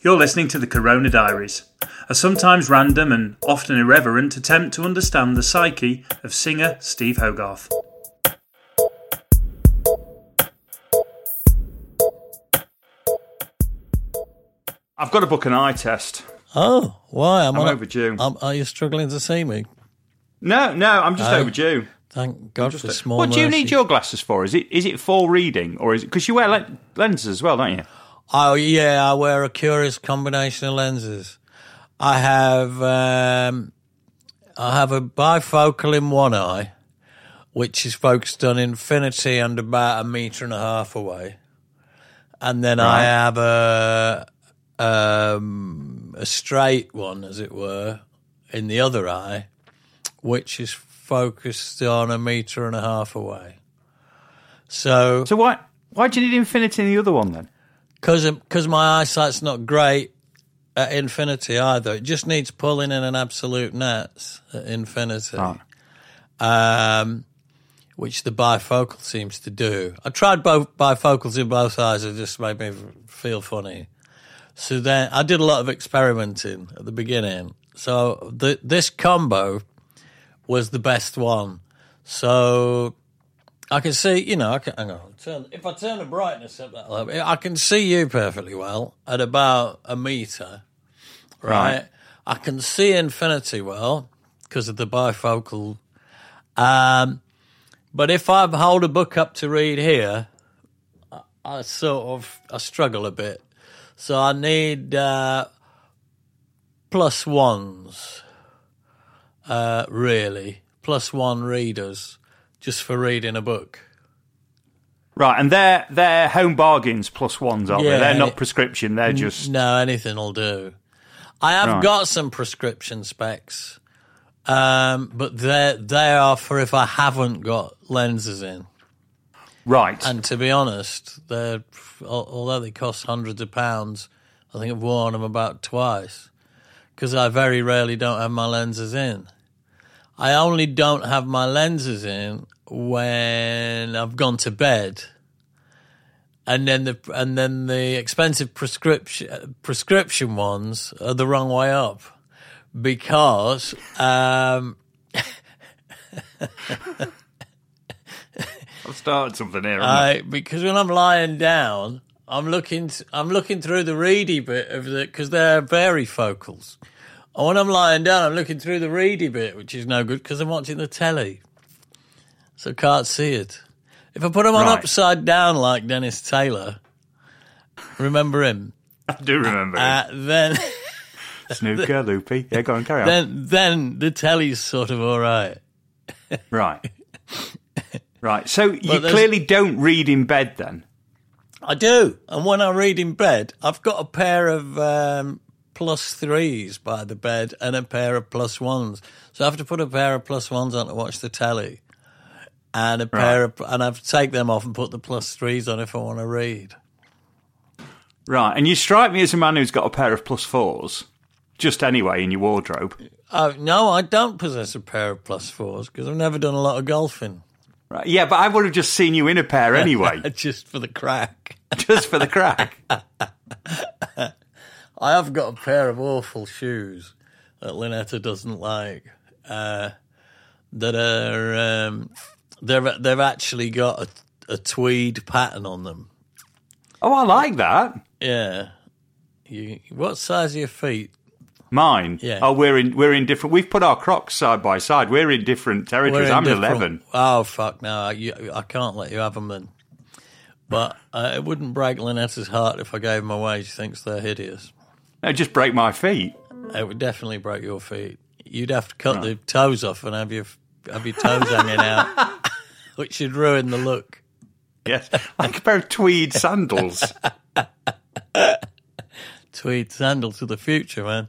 You're listening to the Corona Diaries, a sometimes random and often irreverent attempt to understand the psyche of singer Steve Hogarth. I've got to book an eye test. Oh, why? I'm, I'm on overdue. Um, are you struggling to see me? No, no, I'm just Oh. overdue. Thank God for small What do you need your glasses for? Is it is it for reading or is it because you wear le- lenses as well, don't you? Oh yeah, I wear a curious combination of lenses. I have um, I have a bifocal in one eye, which is focused on infinity and about a meter and a half away, and then I have a um, a straight one, as it were, in the other eye, which is focused on a meter and a half away. So So why why do you need infinity in the other one then? Because my eyesight's not great at infinity either. It just needs pulling in an absolute nets at infinity, Right. um, which the bifocal seems to do. I tried both bifocals in both eyes. It just made me feel funny. So then I did a lot of experimenting at the beginning. So the, this combo was the best one. So I can see, you know, I can, hang on. Turn, if I turn the brightness up that level, I can see you perfectly well at about a meter, right? Right. I can see infinity well because of the bifocal. Um, but if I hold a book up to read here, I, I sort of I struggle a bit. So I need uh, plus ones, uh, really, plus one readers just for reading a book. Right, and they're they're home bargains plus ones, aren't Yeah, they? They're not prescription. They're just No, anything will do. I have Right. got some prescription specs, um, but they they are for if I haven't got lenses in. right. And to be honest, they're although they cost hundreds of pounds, I think I've worn them about twice because I very rarely don't have my lenses in. I only don't have my lenses in when I've gone to bed, and then the and then the expensive prescription prescription ones are the wrong way up because um, I've started something here. I because when I'm lying down, I'm looking I'm looking through the reedy bit of the because they're varifocals. And when I'm lying down, I'm looking through the reedy bit, which is no good because I'm watching the telly, so I can't see it. If I put them on Right. upside down like Dennis Taylor, remember him? I do remember. Uh, then, Snooker, loopy. Yeah, go on, carry on. then, then the telly's sort of all right. right. Right. So you clearly don't read in bed then. I do. And when I read in bed, I've got a pair of um, plus threes by the bed and a pair of plus ones. So I have to put a pair of plus ones on to watch the telly. And a pair of, and I have to take them off and put the plus threes on if I want to read. Right. And you strike me as a man who's got a pair of plus fours, just anyway, in your wardrobe. Oh, no, I don't possess a pair of plus fours because I've never done a lot of golfing. Right. Yeah, but I would have just seen you in a pair anyway, Just for the crack. just for the crack. I have got a pair of awful shoes that Lynetta doesn't like. Uh, that are um, they've they've actually got a, a tweed pattern on them. Oh, I like that. Yeah. You, what size are your feet? Mine. Yeah. Oh, we're in we're in different. We've put our Crocs side by side. We're in different territories. in I'm different- eleven. Oh fuck no! You, I can't let you have them then. But uh, it wouldn't break Lynetta's heart if I gave them away. She thinks they're hideous. No, just break my feet. It would definitely break your feet. You'd have to cut the toes off and have your have your toes hanging out, which would ruin the look. Yes, like a pair of tweed sandals. tweed sandals of the future, man.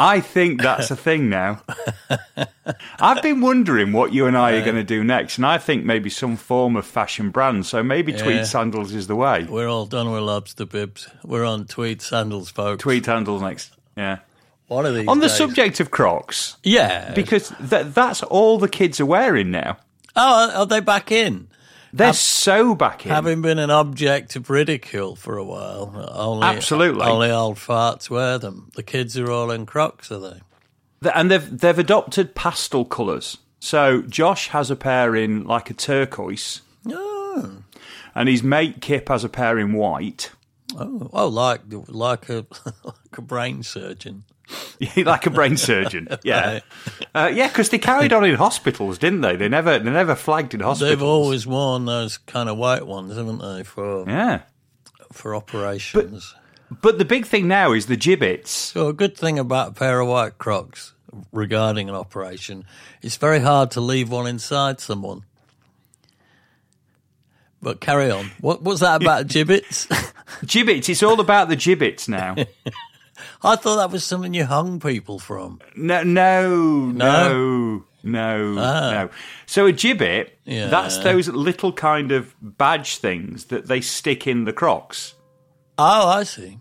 I think that's a thing now. I've been wondering what you and I are going to do next, and I think maybe some form of fashion brand. So maybe tweed Yeah. sandals is the way. We're all done with lobster bibs. We're on tweed sandals, folks. Tweed sandals next. Yeah. One of these On the days. subject of Crocs, yeah. because th- that's all the kids are wearing now. oh, are they back in? They're so back in. Having been an object of ridicule for a while, only Absolutely. only old farts wear them. The kids are all in Crocs, are they? And they've they've adopted pastel colours. So Josh has a pair in like a turquoise, Oh, and his mate Kip has a pair in white, oh, oh like like a like a brain surgeon. like a brain surgeon. Yeah, Right. uh, yeah, because they carried on in hospitals, didn't they? They never they never flagged in hospitals. They've always worn those kind of white ones, haven't they, for yeah. for operations? But the big thing now is the gibbets. So a good thing about a pair of white Crocs regarding an operation, it's very hard to leave one inside someone. But carry on. What was that about gibbets? Gibbets. It's all about the gibbets now. I thought that was something you hung people from. No, no, no, no, ah. no. So a gibbet, Yeah. that's those little kind of badge things that they stick in the Crocs. Oh, I see.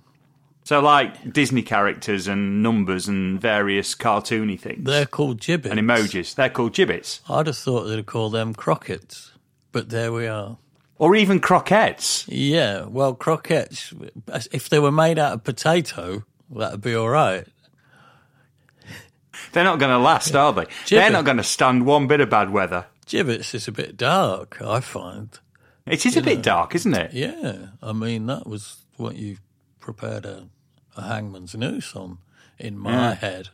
So like Disney characters and numbers and various cartoony things They're called gibbets. and emojis. They're called gibbets, I'd have thought they'd call them croquettes. But there we are. or even croquettes. Yeah, well, croquettes, if they were made out of potato, that'd be all right. They're not going to last, are they? They're not going to stand one bit of bad weather. Gibbets is a bit dark, I find. It is a bit dark, isn't it? Yeah, I mean that was what you prepared a, a hangman's noose on in my head,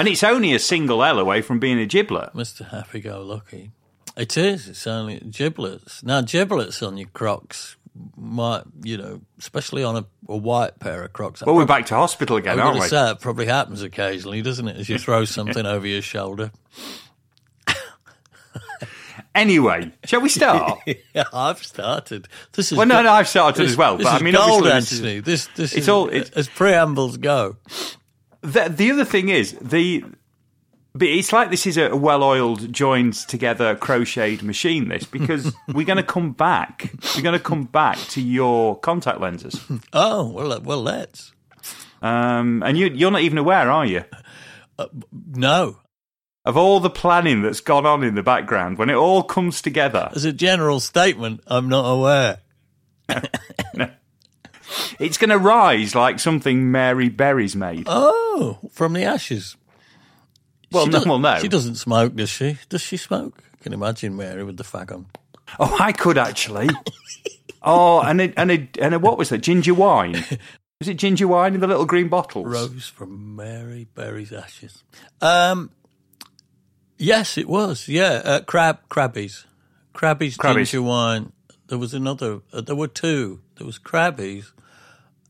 And it's only a single L away from being a giblet. Mister Happy Go Lucky. It is. It's only giblets. Now giblets on your Crocs might, you know, especially on a, a white pair of Crocs. Well, we're back to hospital I'm again, going aren't we? say it probably happens occasionally, doesn't it? As you throw something over your shoulder. Anyway, shall we start? Yeah, I've started. This is Well, no, no, I've started this- as well. But I mean, gold, obviously, this is-. This, this it's is all- it's- as preambles go. The, the other thing is the. But it's like this is a well-oiled, joined together, crocheted machine. This because we're going to come back. We're going to come back to your contact lenses, Oh well, uh, well, let's. um, and you, you're not even aware, are you, No, of all the planning that's gone on in the background when it all comes together. as a general statement, I'm not aware. It's going to rise like something Mary Berry's made. Oh, from the ashes. Well, She no, does- well, no. She doesn't smoke, does she? Does she smoke? I can imagine Mary with the fag on. Oh, I could actually. oh, and a, and a, and a, what was that? Ginger wine. Was it ginger wine in the little green bottles? Rose from Mary Berry's ashes. Um, yes, it was. Yeah, uh, crab, crabbies, crabbies, Crabbies. ginger wine. There was another. Uh, there were two. There was crabbies,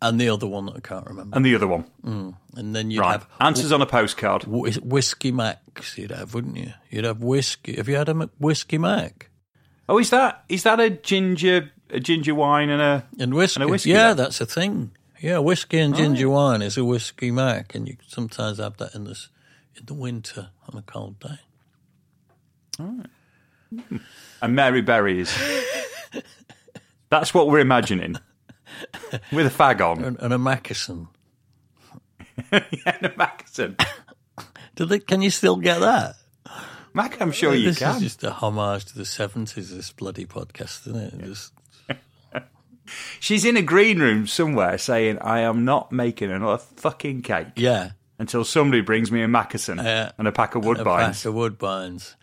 and the other one that I can't remember. And the other one. Mm. And then you'd Right. have Answers on a postcard. Whi- whiskey Macs. You'd have, wouldn't you? You'd have whiskey. Have you had a whiskey Mac? Oh, is that is that a ginger a ginger wine and a And whiskey. And a whiskey yeah, that's a thing. Yeah, whiskey and ginger oh. wine is a whiskey Mac, and you sometimes have that in this in the winter on a cold day. Alright. And Mary Berries? That's what we're imagining. With a fag on And, and a Mackeson. and a. Do they, can you still get that? Mac, I'm sure you this can. is just a homage to the seventies. This bloody podcast, isn't it? Just She's in a green room somewhere saying, "I am not making another fucking cake yeah, until somebody brings me a Mackeson Yeah. Uh, and a pack of woodbines. a woodbines." pack of woodbines,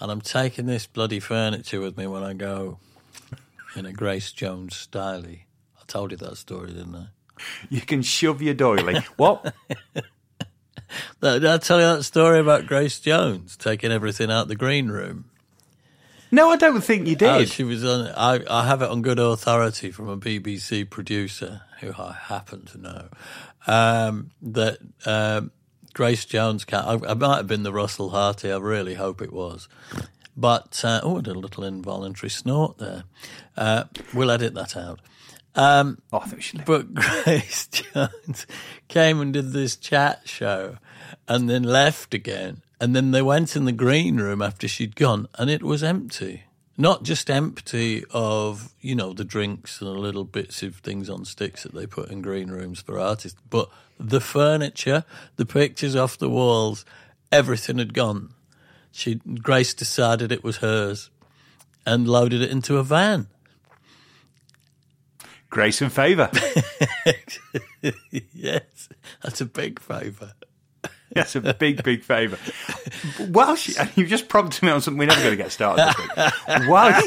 and I'm taking this bloody furniture with me when I go in a Grace Jones style. Told you that story, didn't I? You can shove your doily. what? Did I tell you that story about Grace Jones taking everything out the green room? No, I don't think you Oh, did. she was on. I, I have it on good authority from a BBC producer who I happen to know um, that um, Grace Jones can I, I might have been the Russell Harty. I really hope it was. But uh, oh, I did a little involuntary snort there. Uh, we'll edit that out. Um, oh, I thought she lived. But Grace Jones came and did this chat show and then left again. And then they went in the green room after she'd gone and it was empty. Not just empty of, you know, the drinks and the little bits of things on sticks that they put in green rooms for artists, but the furniture, the pictures off the walls, everything had gone. She Grace decided it was hers and loaded it into a van. Grace and favour. yes, that's a big favour. That's a big, big favour. While she, and you just prompted me on something we're never going to get started this week. While,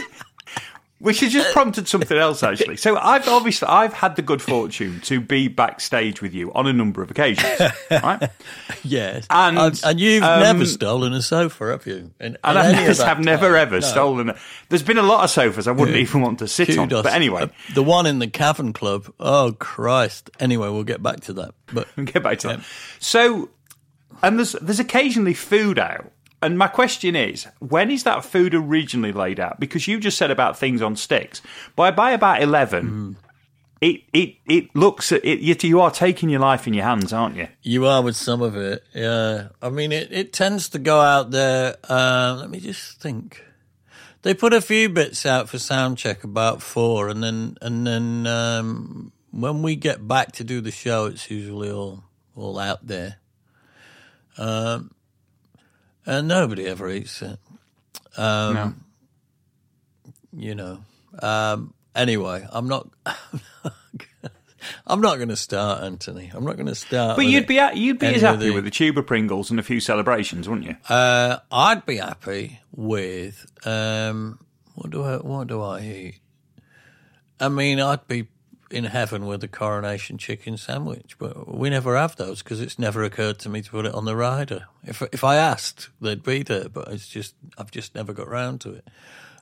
which has just prompted something else, actually. So I've obviously I've had the good fortune to be backstage with you on a number of occasions, right? Yes, And, and, and you've um, never stolen a sofa, have you? In, And I any never, of have never ever No. stolen it. There's been a lot of sofas I wouldn't even want to sit on. But anyway, Uh, the one in the Cavern Club. Oh Christ! Anyway, we'll get back to that. But We'll get back to that. So, and there's there's occasionally food out. And my question is, when is that food originally laid out? Because you just said about things on sticks. By by about eleven, it it it looks at it. You, you are taking your life in your hands, aren't you? you are with some of it. Yeah, I mean, it, it tends to go out there. Uh, let me just think. They put a few bits out for sound check about four, and then and then um, when we get back to do the show, it's usually all all out there. Um, and nobody ever eats it. Um, no. you know. Um, anyway, I'm not. I'm not going to start, Anthony. I'm not going to start. But you'd be you'd be as happy with the tube of Pringles and a few celebrations, wouldn't you? Uh, I'd be happy with um, what do I what do I eat? I mean, I'd be in heaven with a coronation chicken sandwich, but we never have those because it's never occurred to me to put it on the rider. If if I asked, they'd be there, but it's just I've just never got round to it.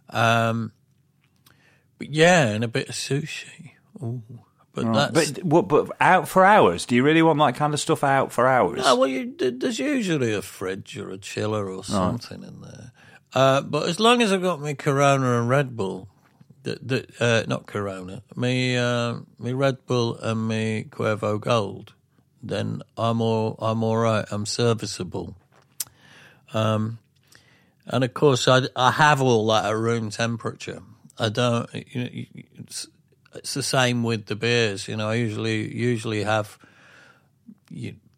Um, but yeah, and a bit of sushi. Ooh, but that's But what? But out for hours? Do you really want that kind of stuff out for hours? Oh, well, you, there's usually a fridge or a chiller or something in there. Uh, but as long as I've got my Corona and Red Bull, that, that, uh, not Corona, me, uh, me Red Bull and me Cuervo Gold, then I'm all I'm all right. I'm serviceable. Um, and of course, I, I have all that at room temperature. I don't. You know, it's, it's the same with the beers. You know, I usually usually have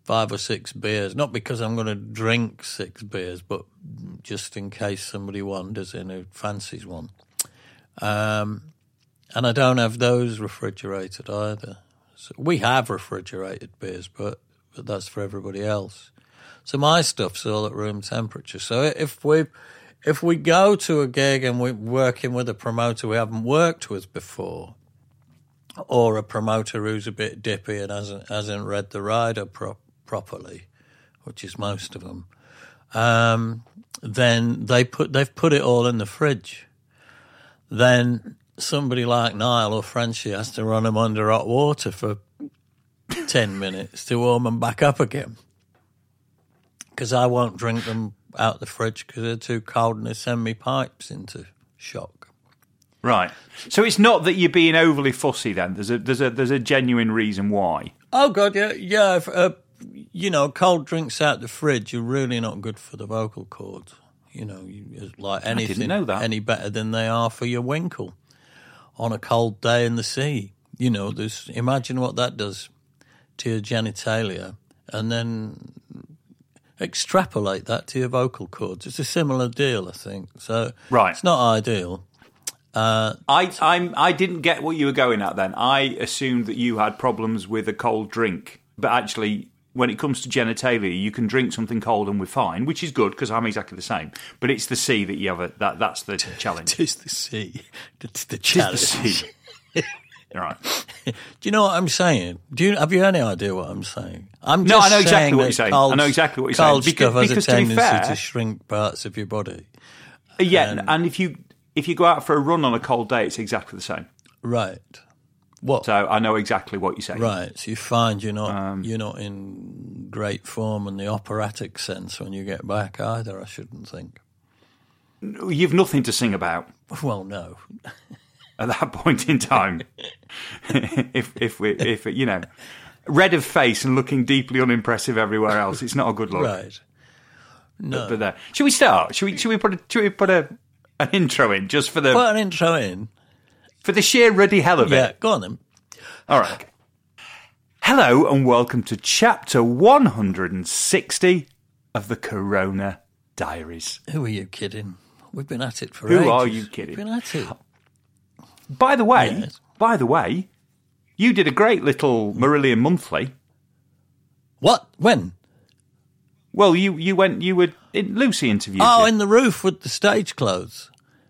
five or six beers, not because I'm going to drink six beers, but just in case somebody wanders in who fancies one. Um, and I don't have those refrigerated either. So we have refrigerated beers, but but that's for everybody else. So my stuff's all at room temperature. So if we if we go to a gig and we're working with a promoter we haven't worked with before, or a promoter who's a bit dippy and hasn't hasn't read the rider pro- properly, which is most of them, um, then they put they've put it all in the fridge. Then somebody like Niall or Frenchie has to run them under hot water for ten minutes to warm them back up again. Because I won't drink them out the fridge because they're too cold and they send me pipes into shock. Right. So it's not that you're being overly fussy. Then there's a there's a there's a genuine reason why. Oh god, yeah, yeah. If, uh, you know, cold drinks out the fridge are really not good for the vocal cords. You know, like anything any better than they are for your winkle on a cold day in the sea. You know, there's imagine what that does to your genitalia, and then extrapolate that to your vocal cords. It's a similar deal, I think. So, Right. it's not ideal. Uh, I I'm I didn't get what you were going at. Then I assumed that you had problems with a cold drink, but actually. When it comes to genitalia, you can drink something cold and we're fine, which is good because I'm exactly the same. But it's the sea that you have a, that that's the challenge. Tis the sea. It's the It's challenge. the sea. right. Do you know what I'm saying? Do you have you any idea what I'm saying? I'm No, I know exactly saying what you're saying. Cold, I know exactly what you're saying. cold Because- stuff has because a to tendency fair- to shrink parts of your body. Yeah, and if you if you go out for a run on a cold day, it's exactly the same. Right. What? So I know exactly what you're saying. right. So you find you're not Um, you're not in great form in the operatic sense when you get back either. I shouldn't think. You've nothing to sing about. Well, no. at that point in time. if if we if you know, red of face and looking deeply unimpressive everywhere else, it's not a good look. Right. No. But there, should we start? Should we should we put a should we put a an intro in just for the Put an intro in. For the sheer ruddy hell of it? Yeah, go on then. All right. Hello and welcome to chapter 160 of the Corona Diaries. Who are you kidding? We've been at it for ages. Who ages. are you kidding? We've been at it. By the way, Yes. by the way, you did a great little Marillion monthly. What? When? Well, you you went you were in, Lucy interviewed Oh, you. in the roof with the stage clothes.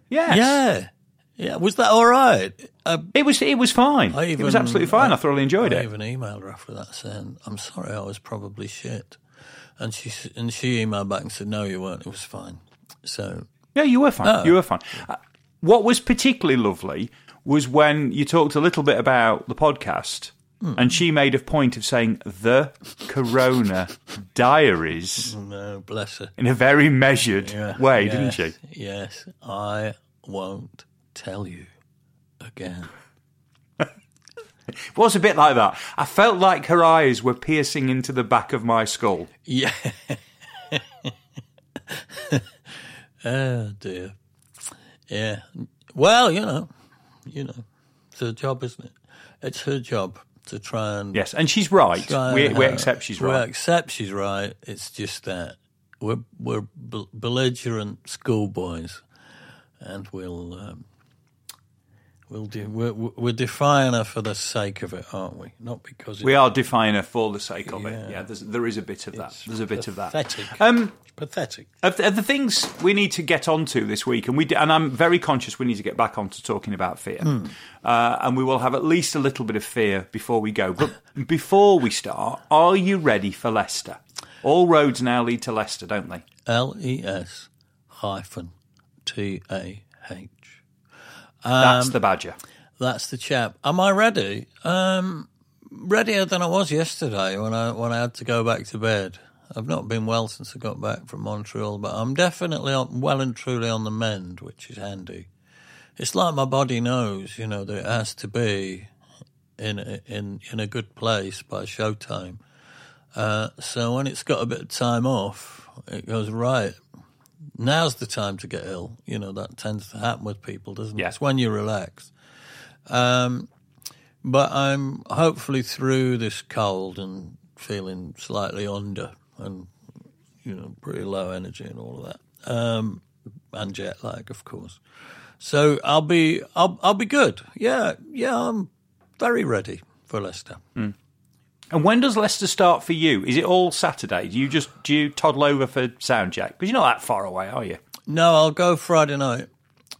yes. Yeah. Yeah. Was that all right? Uh, It was it was fine. I it was absolutely fine. I, thoroughly enjoyed I it. I even emailed her after that saying, "I'm sorry, I was probably shit," and she and she emailed back and said, "No, you weren't. It was fine." So Yeah, you were fine. You were fine. Uh, what was particularly lovely was when you talked a little bit about the podcast, Hmm. and she made a point of saying the Corona Diaries no, bless her. in a very measured Yeah. way, Yes, didn't she? Yes, I won't tell you again. It was a bit like that. I felt like her eyes were piercing into the back of my skull. Yeah. oh dear. Yeah. Well, you know, you know, it's her job, isn't it? It's her job to try and Yes, and she's right. We, we accept she's we right. accept she's right. It's just that we're we're belligerent schoolboys, and we'll um, we'll do we're, we're defying her for the sake of it, aren't we? Not because it, We are defying her for the sake of Yeah. it. Yeah, there's, there is a bit of that. it's There's a bit of that. pathetic. Um, pathetic. Of the, of the things we need to get onto this week, and we and I'm very conscious we need to get back onto talking about fear, uh, and we will have at least a little bit of fear before we go. But before we start, are you ready for Leicester? All roads now lead to Leicester, don't they? L E S hyphen T A H. That's the badger. That's the chap. Am I ready? Um, readier than I was yesterday when I when I had to go back to bed. I've not been well since I got back from Montreal, but I'm definitely on, well and truly on the mend, which is handy. It's like my body knows, you know, that it has to be in a, in in a good place by showtime. Uh, so when it's got a bit of time off, it goes right. Now's the time to get ill. You know that tends to happen with people, doesn't it? It's when you relax. Um, but I'm hopefully through this cold and feeling slightly under and you know pretty low energy and all of that, um, and jet lag, of course. So I'll be I'll I'll be good. Yeah, yeah, I'm very ready for Leicester. And when does Leicester start for you? Is it all Saturday? Do you just do you toddle over for sound check? Because you're not that far away, are you? No, I'll go Friday night.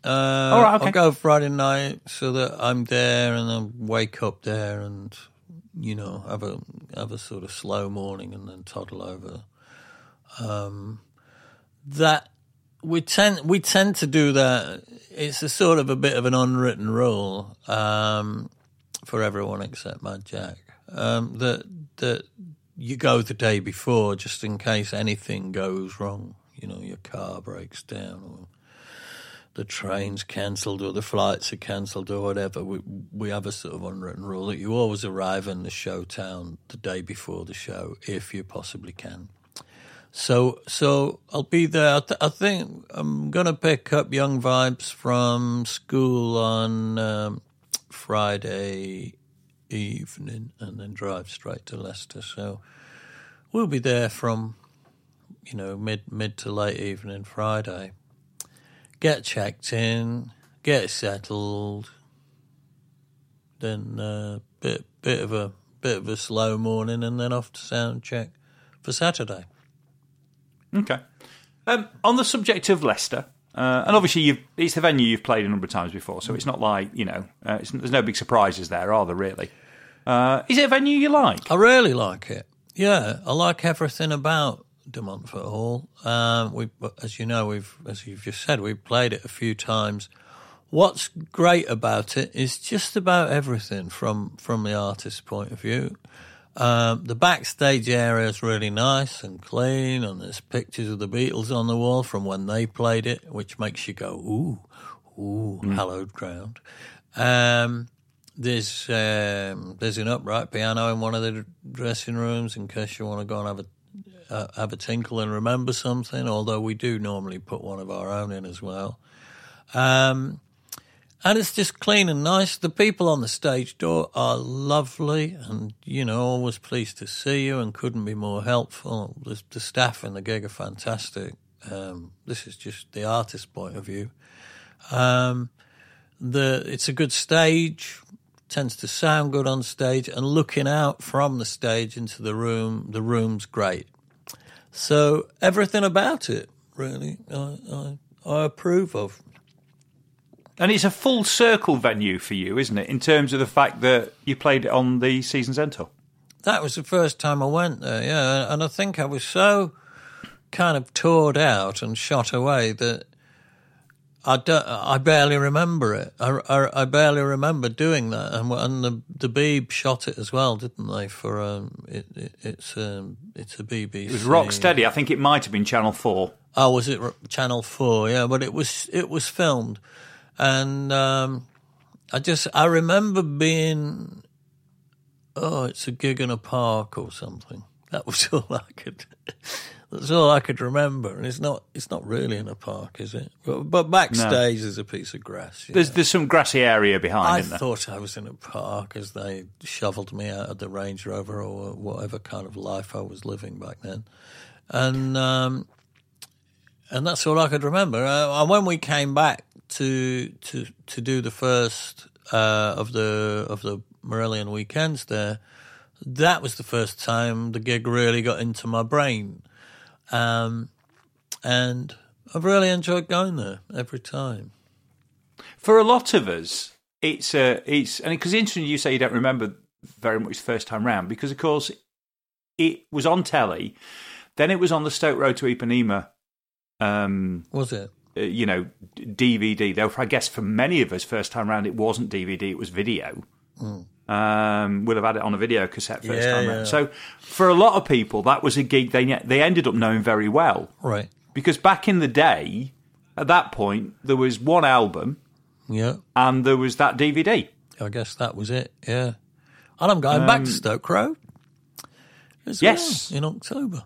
Uh, All right, okay. I'll go Friday night so that I'm there and I'll wake up there and you know have a have a sort of slow morning and then toddle over. Um, that we tend we tend to do that. It's a sort of a bit of an unwritten rule um, for everyone except Mad Jack um, that that you go the day before just in case anything goes wrong. You know, your car breaks down or the train's cancelled or the flights are cancelled or whatever. We we have a sort of unwritten rule that you always arrive in the show town the day before the show if you possibly can. So so I'll be there. I, th- I think I'm gonna pick up Young Vibes from school on um, Friday evening and then drive straight to Leicester. So we'll be there from you know mid mid to late evening Friday. Get checked in, get settled, then uh, bit bit of a bit of a slow morning, and then off to sound check for Saturday. Okay. Um, on the subject of Leicester, uh, and obviously it's the venue you've played a number of times before, so it's not like you know, uh, there's no big surprises there, are there? Really? Uh, is it a venue you like? I really like it. Yeah, I like everything about De Montfort Hall. Um, we, as you know, we've, as you've just said, we've played it a few times. What's great about it is just about everything from from the artist's point of view. Um, the backstage area is really nice and clean, and there's pictures of the Beatles on the wall from when they played it, which makes you go, ooh, ooh, hallowed ground. Um, there's um, there's an upright piano in one of the dressing rooms in case you want to go and have a uh, have a tinkle and remember something. Although we do normally put one of our own in as well. Um, and it's just clean and nice. The people on the stage door are lovely, and you know, always pleased to see you, and couldn't be more helpful. The, the staff in the gig are fantastic. Um, this is just the artist's point of view. Um, the it's a good stage, tends to sound good on stage, and looking out from the stage into the room, the room's great. So everything about it, really, I, I, I approve of. And it's a full circle venue for you, isn't it? In terms of the fact that you played it on the Seasons End tour. That was the first time I went there, yeah. And I think I was so kind of toured out and shot away that I, don't, I barely remember it. I, I, I barely remember doing that. And, and the the Beeb shot it as well, didn't they? For um, it, it, it's um, it's a BBC. It was Rocksteady. I think it might have been Channel Four. Oh, was it Channel Four? Yeah, but it was it was filmed, and um, I just I remember being, oh, it's a gig in a park or something. That was all I could. That's all I could remember, and it's not. It's not really in a park, is it? But, but backstage is a piece of grass. There's there's some grassy area behind, I isn't there? thought I was in a park as they shoveled me out of the Range Rover or whatever kind of life I was living back then, and um, and that's all I could remember. Uh, and when we came back to to to do the first uh, of the of the Marillion weekends there, that was the first time the gig really got into my brain, um, and I've really enjoyed going there every time. For a lot of us, it's uh, it's and because interesting you say you don't remember very much the first time round because of course it was on telly, then it was on the Stoke Row to Ipanema. Um, Was it? uh, you know, DVD. Though I guess for many of us, first time round, it wasn't DVD; it was video. Um, we'll have had it on a video cassette first. Yeah, time yeah. So for a lot of people, that was a gig they they ended up knowing very well Right. because back in the day, at that point, there was one album Yeah. and there was that DVD. I guess that was it. Yeah. And I'm going back to Stoke Row. as Yes. well in October.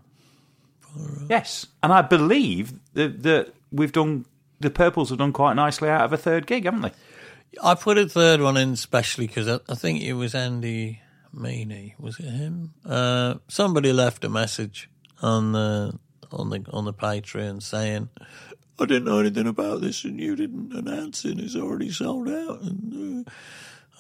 Yes, and I believe that that we've done the Purples have done quite nicely out of a third gig, haven't they? I put a third one in especially because I, I think it was Andy Meany. Was it him? Uh, somebody left a message on the on the on the Patreon saying, "I didn't know anything about this, and you didn't announce it. It's already sold out." And uh,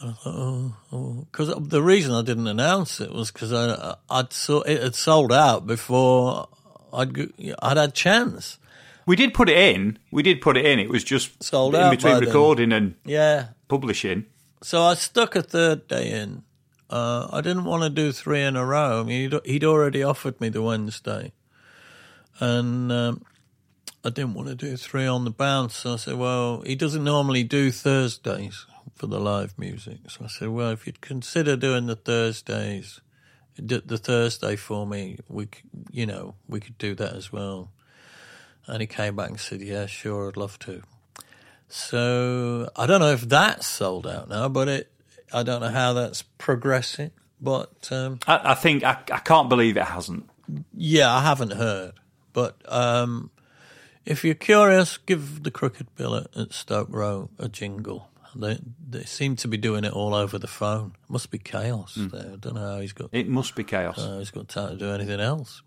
I thought, oh, because the reason I didn't announce it was because I I'd saw it had sold out before I'd I'd had chance. We did put it in. We did put it in. It was just Sold in out between by then. recording and Yeah, publishing. So I stuck a third day in. Uh, I didn't want to do three in a row. I mean, he'd, he'd already offered me the Wednesday, and um, I didn't want to do three on the bounce. So I said, "Well, he doesn't normally do Thursdays for the live music." So I said, "Well, if you'd consider doing the Thursdays, the Thursday for me, we, you know, we could do that as well." And he came back and said, "Yeah, sure, I'd love to." So I don't know if that's sold out now, but it I don't know how that's progressing. But um, I, I think I, I can't believe it hasn't. yeah, I haven't heard. But um, if you're curious, give the Crooked Billet at Stoke Row a jingle. They they seem to be doing it all over the phone. It Must be chaos there. I don't know how he's got It must be chaos. he's got time to do anything else.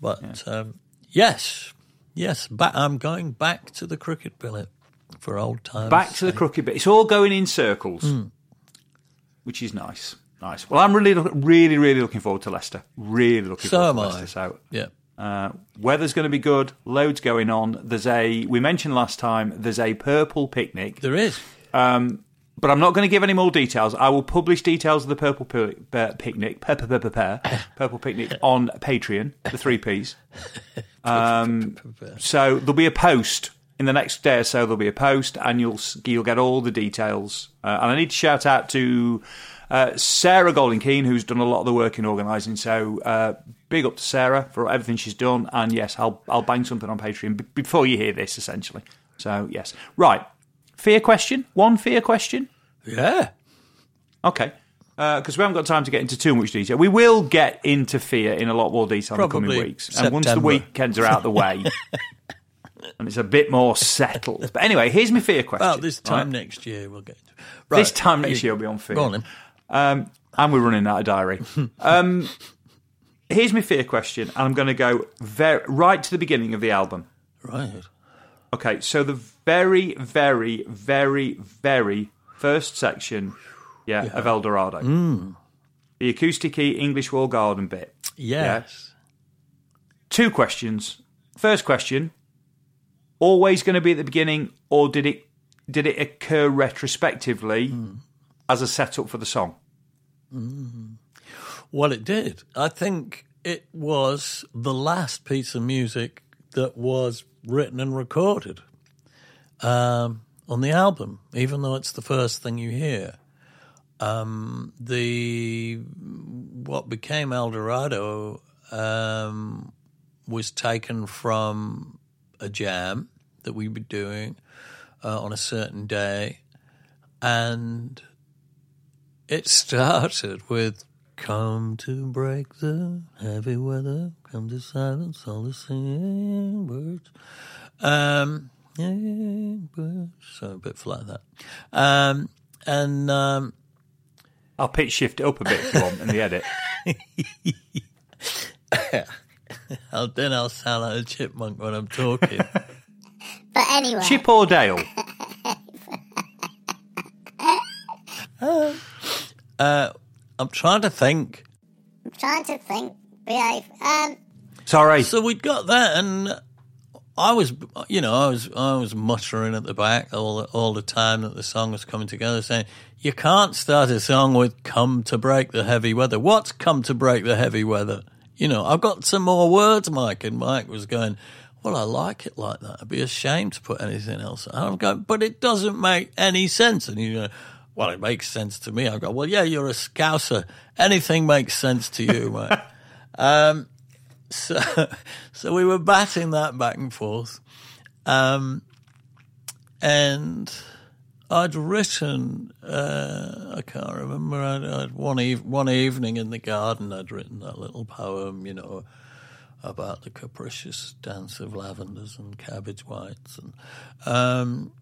But um, yes, yes, I'm going back to the Crooked Billet for old times. Back to the crooked bit. It's all going in circles, Hmm. which is nice. Nice. Well, I'm really, really, really looking forward to Leicester. Really looking So forward to Leicester. So Yeah. Uh, weather's going to be good. Loads going on. There's a we mentioned last time. There's a purple picnic, There is. um, but I'm not going to give any more details. I will publish details of the purple pi- picnic, purple picnic on Patreon. The three Ps. Um, so there'll be a post in the next day or so. There'll be a post, and you'll you'll get all the details. Uh, and I need to shout out to uh, Sarah Golding Keane, who's done a lot of the work in organising. So uh, big up to Sarah for everything she's done. And yes, I'll I'll bang something on Patreon b- before you hear this, essentially. So yes, right. Fear question. One fear question. Yeah. Okay. Because we haven't got time to get into too much detail. We will get into fear in a lot more detail in the coming weeks. And once the weekends are out of the way and it's a bit more settled. But anyway, here's my fear question. Well, this time right? next year we'll get. To, This Right, time next year will be on fear. Go on, then. Um, and we're running out of diary. um, here's my fear question, and I'm going to go ver- right to the beginning of the album. Right. Okay, so the very, very, very, very first section, yeah, of El Dorado, mm. the acoustic English wall garden bit. Yes. Two questions. First question: always going to be at the beginning, or did it did it occur retrospectively mm. as a setup for the song? Mm. Well, it did. I think it was the last piece of music that was written and recorded um, on the album, even though it's the first thing you hear. Um, the what became El Dorado um, was taken from a jam that we were doing uh, on a certain day, and it started with "Come to break the heavy weather, come to silence all the singing birds." Um. Yeah, so a bit flat that, um, and um, I'll pitch shift it up a bit if you want in the edit. I'll, then I'll sound like a chipmunk when I'm talking. But anyway, Chip or Dale? I'm trying to think. I'm trying to think. Behave. Um, Sorry. So we'd got that, and I was, you know, I was, I was muttering at the back all the, all the time that the song was coming together, saying, "You can't start a song with "Come to break the heavy weather." What's "Come to break the heavy weather"? You know, I've got some more words, Mike, and Mike was going. Well, I like it like that. I'd be ashamed to put anything else. And I'm going, but it doesn't make any sense. And you go, well, it makes sense to me. I go, well, yeah, you're a scouser. Anything makes sense to you, Mike." um, so, so we were batting that back and forth, um, and I'd written. Uh, I can't remember. I'd, I'd one one evening in the garden, I'd written that little poem. You know, about the capricious dance of lavenders and cabbage whites, and um,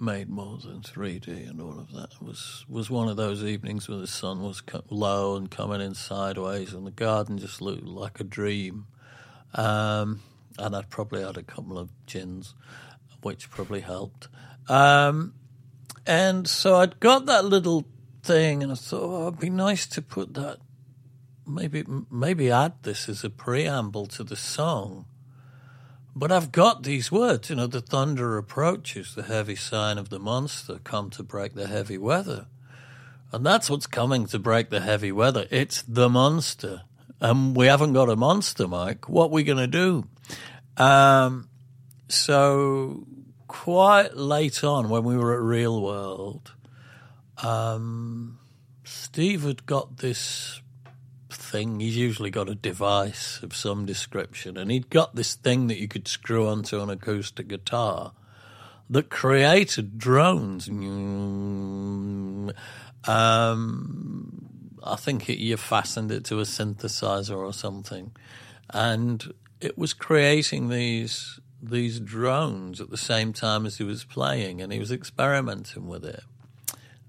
made more than 3D and all of that. It was was one of those evenings where the sun was low and coming in sideways, and the garden just looked like a dream. Um, and I'd probably had a couple of gins, which probably helped. Um, and so I'd got that little thing, and I thought oh, it'd be nice to put that. Maybe maybe add this as a preamble to the song. But I've got these words, you know, the thunder approaches, the heavy sign of the monster, come to break the heavy weather. And that's what's coming to break the heavy weather. It's the monster. And we haven't got a monster, Mike. What are we going to do? Um, so, quite late on, when we were at Real World, um, Steve had got this thing. He's usually got a device of some description, and he'd got this thing that you could screw onto an acoustic guitar that created drones. Um, I think it, you fastened it to a synthesizer or something, and it was creating these these drones at the same time as he was playing, and he was experimenting with it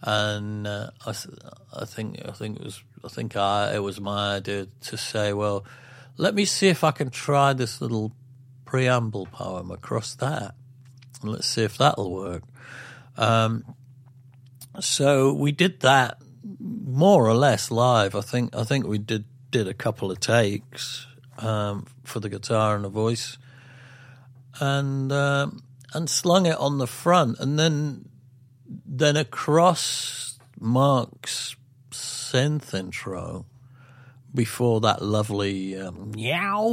and uh, I, th- I think I think it was I think I it was my idea to say, well, let me see if I can try this little preamble poem across that, and let's see if that'll work. Um, so we did that more or less live. I think I think we did did a couple of takes um, for the guitar and the voice, and um, and slung it on the front, and then then across Mark's synth intro, before that lovely um, meow,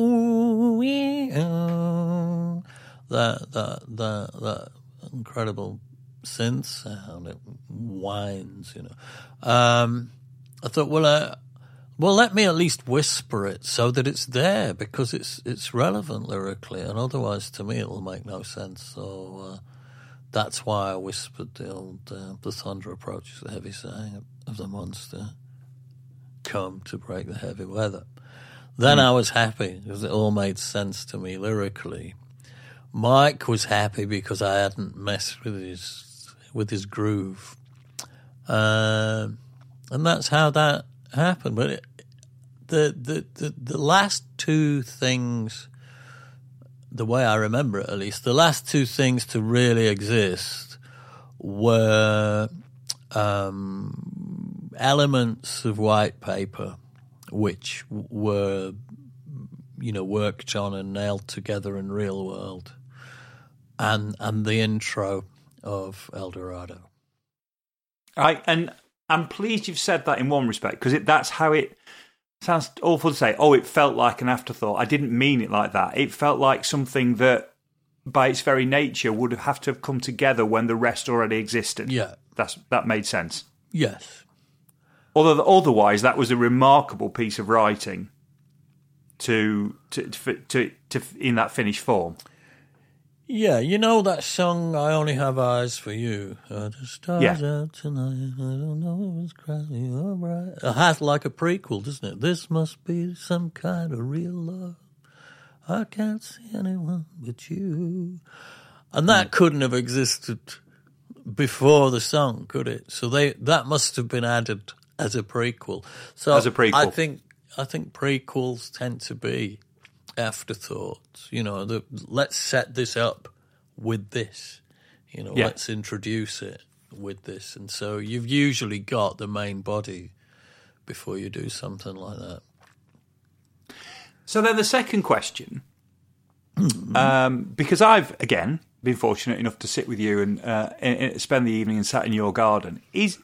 meow, that that incredible synth sound, it whines, you know. Um, I thought, well, uh, well, let me at least whisper it so that it's there because it's it's relevant lyrically, and otherwise, to me, it'll make no sense. So. Uh, that's why I whispered the old uh, "The thunder approaches, the heavy saying of the monster come to break the heavy weather." Then I was happy because it all made sense to me lyrically. Mike was happy because I hadn't messed with his with his groove, um, and that's how that happened. But it, the, the the the last two things, the way I remember it at least, the last two things to really exist were um, elements of white paper, which were you know worked on and nailed together in real world, and and the intro of El Dorado. I and I'm pleased you've said that in one respect because that's how it sounds awful to say. Oh, it felt like an afterthought. I didn't mean it like that. It felt like something that, by its very nature, would have to have come together when the rest already existed. Yeah. that's that made sense. Yes. Although otherwise, that was a remarkable piece of writing to to to, to, to in that finished form. Yeah, you know that song "I Only Have Eyes for You." Uh, the stars Yeah. out tonight. I don't know if it's cloudy or bright. It has like a prequel, doesn't it? This must be some kind of real love. I can't see anyone but you, and that couldn't have existed before the song, could it? So they that must have been added as a prequel. So As a prequel. I think I think prequels tend to be afterthoughts. You know, the, let's set this up with this. You know, Yeah. let's introduce it with this, and so you've usually got the main body before you do something like that. So then the second question, um, because I've again been fortunate enough to sit with you and uh, and- and spend the evening and sat in your garden, is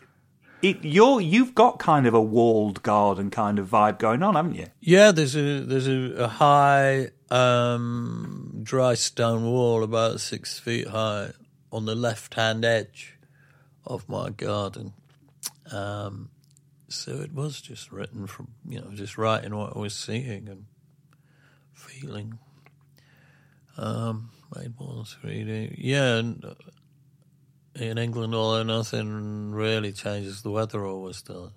it you're you've got kind of a walled garden kind of vibe going on, haven't you? Yeah, there's a there's a, a high um, dry stone wall about six feet high on the left hand edge of my garden. Um, so it was just written from you know just writing what I was seeing and feeling. Um, made one three. Yeah, and uh, in England, although nothing really changes, the weather always does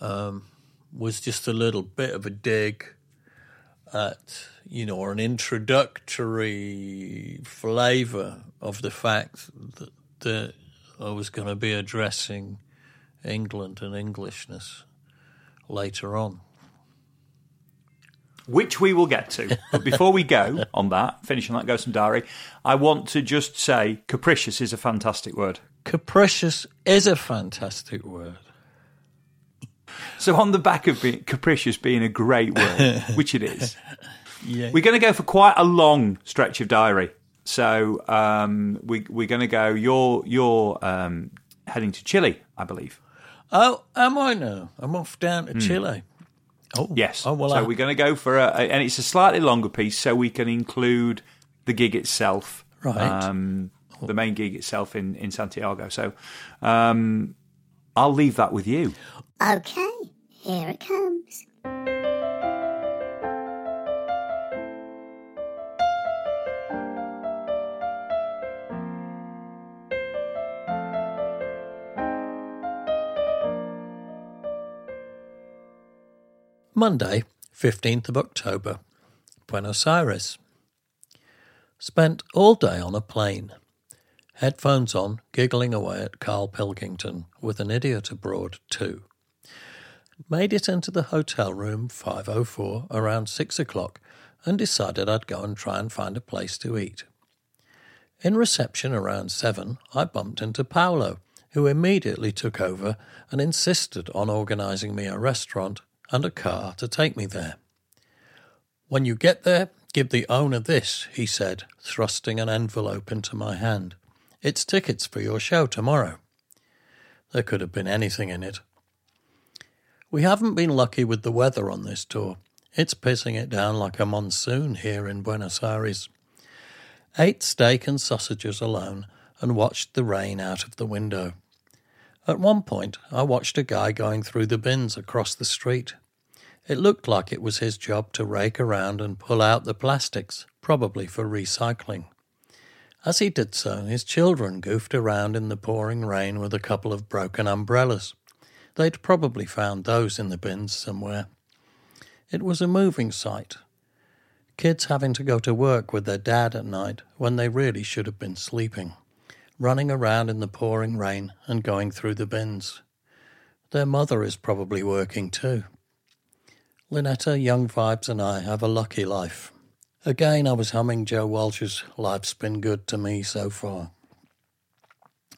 um, was just a little bit of a dig at, you know, or an introductory flavour of the fact that, that I was going to be addressing England and Englishness later on. Which we will get to. But before we go on that, finish on that Ghost and Diary, I want to just say capricious is a fantastic word. Capricious is a fantastic word. So on the back of being, capricious being a great word, which it is, Yeah. We're going to go for quite a long stretch of diary. So um, we, we're going to go. You're you're um, heading to Chile, I believe. oh, am I now? I'm off down to Chile. Oh, Yes. Oh, well, so I, we're going to go for a, and it's a slightly longer piece, so we can include the gig itself, Right. Um, the main gig itself in in Santiago. So um, I'll leave that with you. Okay, here it comes. Monday, 15th of October, Buenos Aires. Spent all day on a plane. Headphones on, giggling away at Carl Pilkington with an idiot abroad too. Made it into the hotel room 504 around six o'clock and decided I'd go and try and find a place to eat. In reception around seven, I bumped into Paolo, who immediately took over and insisted on organising me a restaurant and a car to take me there. When you get there, give the owner this, he said, thrusting an envelope into my hand. It's tickets for your show tomorrow. There could have been anything in it. We haven't been lucky with the weather on this tour. It's pissing it down like a monsoon here in Buenos Aires. Ate steak and sausages alone and watched the rain out of the window. At one point, I watched a guy going through the bins across the street. It looked like it was his job to rake around and pull out the plastics, probably for recycling. As he did so, his children goofed around in the pouring rain with a couple of broken umbrellas. They'd probably found those in the bins somewhere. It was a moving sight. Kids having to go to work with their dad at night when they really should have been sleeping, running around in the pouring rain and going through the bins. Their mother is probably working too. Lynetta, Young Vibes, and I have a lucky life. Again, I was humming Joe Walsh's Life's Been Good to Me so far.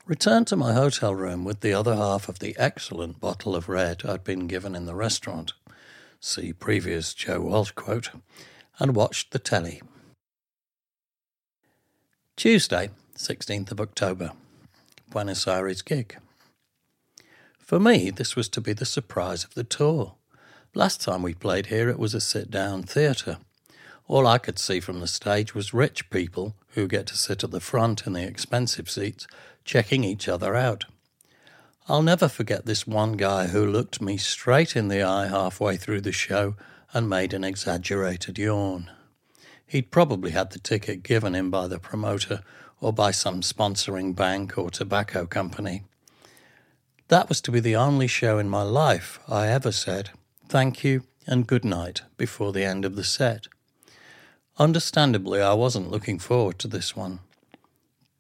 Returned to my hotel room with the other half of the excellent bottle of red I'd been given in the restaurant. See previous Joe Walsh quote. And watched the telly. Tuesday, 16th of October. Buenos Aires gig. For me, this was to be the surprise of the tour. Last time we played here, it was a sit down theatre. All I could see from the stage was rich people who get to sit at the front in the expensive seats, checking each other out. I'll never forget this one guy who looked me straight in the eye halfway through the show and made an exaggerated yawn. He'd probably had the ticket given him by the promoter or by some sponsoring bank or tobacco company. That was to be the only show in my life I ever said thank you and good night before the end of the set. Understandably, I wasn't looking forward to this one.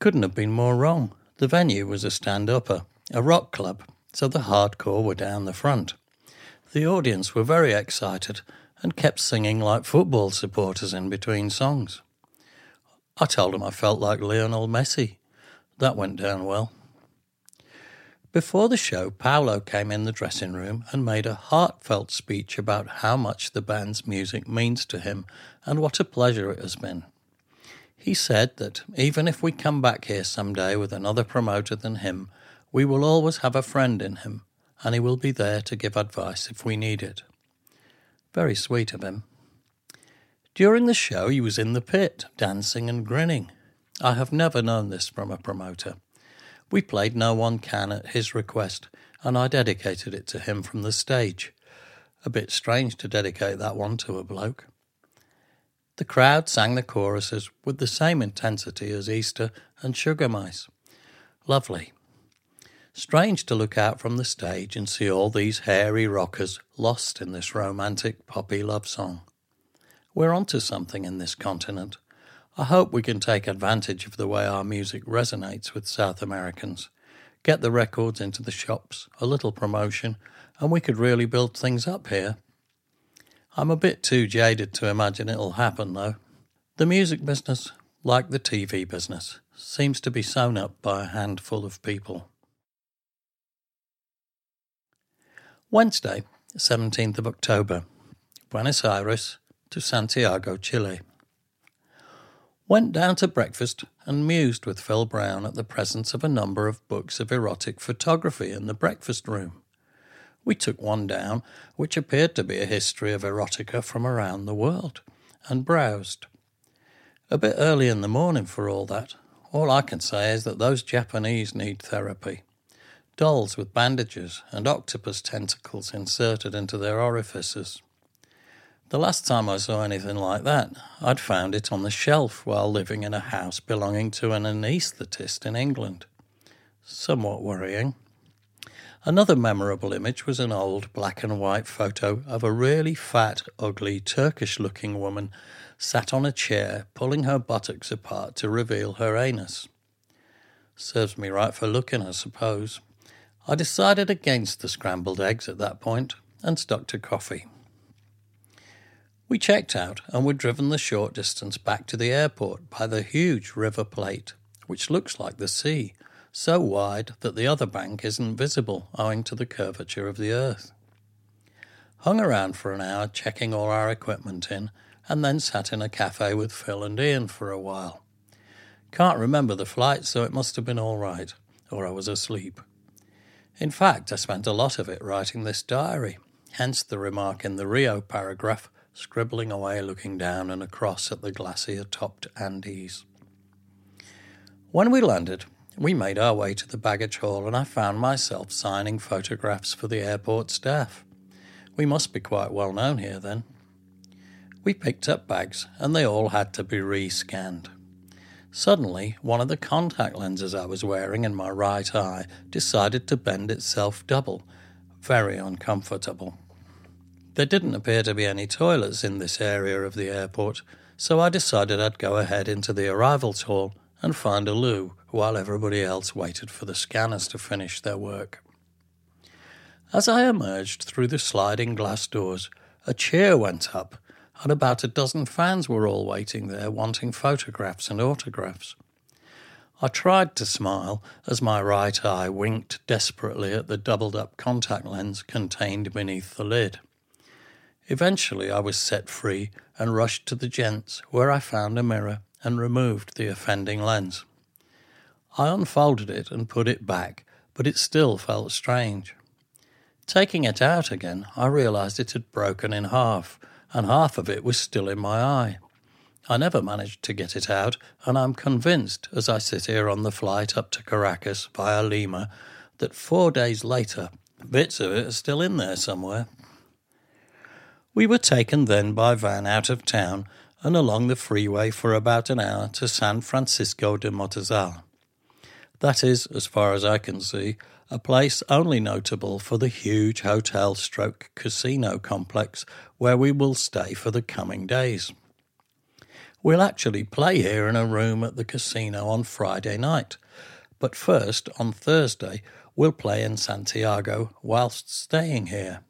Couldn't have been more wrong. The venue was a stand upper, a rock club, so the hardcore were down the front. The audience were very excited and kept singing like football supporters in between songs. I told them I felt like Lionel Messi. That went down well. Before the show, Paolo came in the dressing room and made a heartfelt speech about how much the band's music means to him and what a pleasure it has been. He said that even if we come back here someday with another promoter than him, we will always have a friend in him, and he will be there to give advice if we need it. Very sweet of him. During the show, he was in the pit, dancing and grinning. I have never known this from a promoter. We played No One Can at his request, and I dedicated it to him from the stage. A bit strange to dedicate that one to a bloke. The crowd sang the choruses with the same intensity as Easter and Sugar Mice. Lovely. Strange to look out from the stage and see all these hairy rockers lost in this romantic poppy love song. We're onto something in this continent. I hope we can take advantage of the way our music resonates with South Americans. Get the records into the shops, a little promotion, and we could really build things up here. I'm a bit too jaded to imagine it'll happen, though. The music business, like the TV business, seems to be sewn up by a handful of people. Wednesday, 17th of October, Buenos Aires to Santiago, Chile. Went down to breakfast and mused with Phil Brown at the presence of a number of books of erotic photography in the breakfast room. We took one down, which appeared to be a history of erotica from around the world, and browsed. A bit early in the morning for all that. All I can say is that those Japanese need therapy. Dolls with bandages and octopus tentacles inserted into their orifices. The last time I saw anything like that, I'd found it on the shelf while living in a house belonging to an anaesthetist in England. Somewhat worrying. Another memorable image was an old black and white photo of a really fat, ugly, Turkish looking woman sat on a chair, pulling her buttocks apart to reveal her anus. Serves me right for looking, I suppose. I decided against the scrambled eggs at that point and stuck to coffee. We checked out and were driven the short distance back to the airport by the huge River Plate, which looks like the sea, so wide that the other bank isn't visible owing to the curvature of the earth. Hung around for an hour checking all our equipment in, and then sat in a cafe with Phil and Ian for a while. Can't remember the flight, so it must have been all right, or I was asleep. In fact, I spent a lot of it writing this diary, hence the remark in the Rio paragraph scribbling away looking down and across at the glacier topped Andes. When we landed, we made our way to the baggage hall and I found myself signing photographs for the airport staff. We must be quite well known here then. We picked up bags and they all had to be re scanned. Suddenly, one of the contact lenses I was wearing in my right eye decided to bend itself double. Very uncomfortable. There didn't appear to be any toilets in this area of the airport, so I decided I'd go ahead into the arrivals hall and find a loo while everybody else waited for the scanners to finish their work. As I emerged through the sliding glass doors, a cheer went up, and about a dozen fans were all waiting there wanting photographs and autographs. I tried to smile as my right eye winked desperately at the doubled up contact lens contained beneath the lid. Eventually, I was set free and rushed to the gents, where I found a mirror and removed the offending lens. I unfolded it and put it back, but it still felt strange. Taking it out again, I realized it had broken in half, and half of it was still in my eye. I never managed to get it out, and I'm convinced, as I sit here on the flight up to Caracas via Lima, that four days later, bits of it are still in there somewhere. We were taken then by van out of town and along the freeway for about an hour to San Francisco de Mostazal. That is, as far as I can see, a place only notable for the huge hotel stroke casino complex where we will stay for the coming days. We'll actually play here in a room at the casino on Friday night, but first, on Thursday, we'll play in Santiago whilst staying here.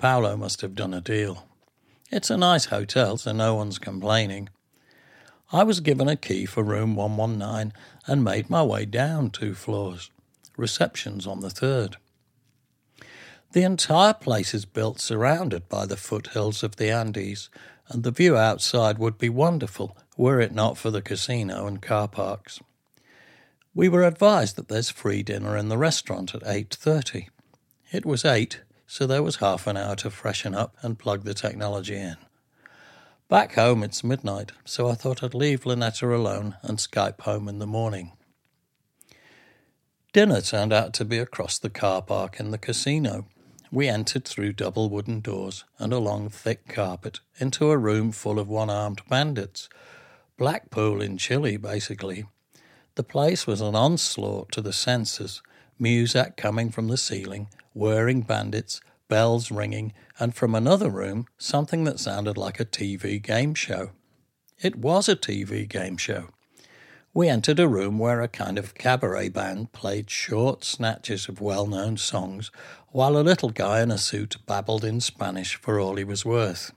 Paolo must have done a deal. It's a nice hotel, so no one's complaining. I was given a key for room 119 and made my way down two floors. Reception's on the third. The entire place is built surrounded by the foothills of the Andes, and the view outside would be wonderful were it not for the casino and car parks. We were advised that there's free dinner in the restaurant at 8:30. It was 8, so there was half an hour to freshen up and plug the technology in. Back home it's midnight, so I thought I'd leave Lynetta alone and Skype home in the morning. Dinner turned out to be across the car park in the casino. We entered through double wooden doors and along thick carpet into a room full of one armed bandits. Blackpool in Chile, basically. The place was an onslaught to the senses, music coming from the ceiling, whirring bandits, bells ringing, and from another room, something that sounded like a TV game show. It was a TV game show. We entered a room where a kind of cabaret band played short snatches of well known songs, while a little guy in a suit babbled in Spanish for all he was worth.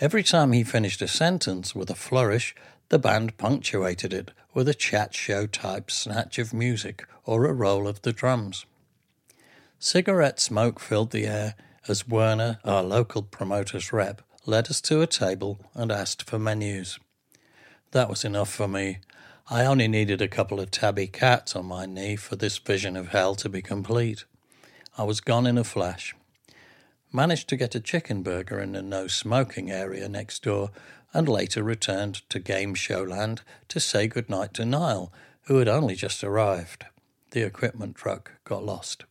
Every time he finished a sentence with a flourish, the band punctuated it with a chat show type snatch of music or a roll of the drums. Cigarette smoke filled the air as Werner, our local promoter's rep, led us to a table and asked for menus. That was enough for me. I only needed a couple of tabby cats on my knee for this vision of hell to be complete. I was gone in a flash. Managed to get a chicken burger in the no smoking area next door, and later returned to Game Showland to say good night to Niall, who had only just arrived. The equipment truck got lost.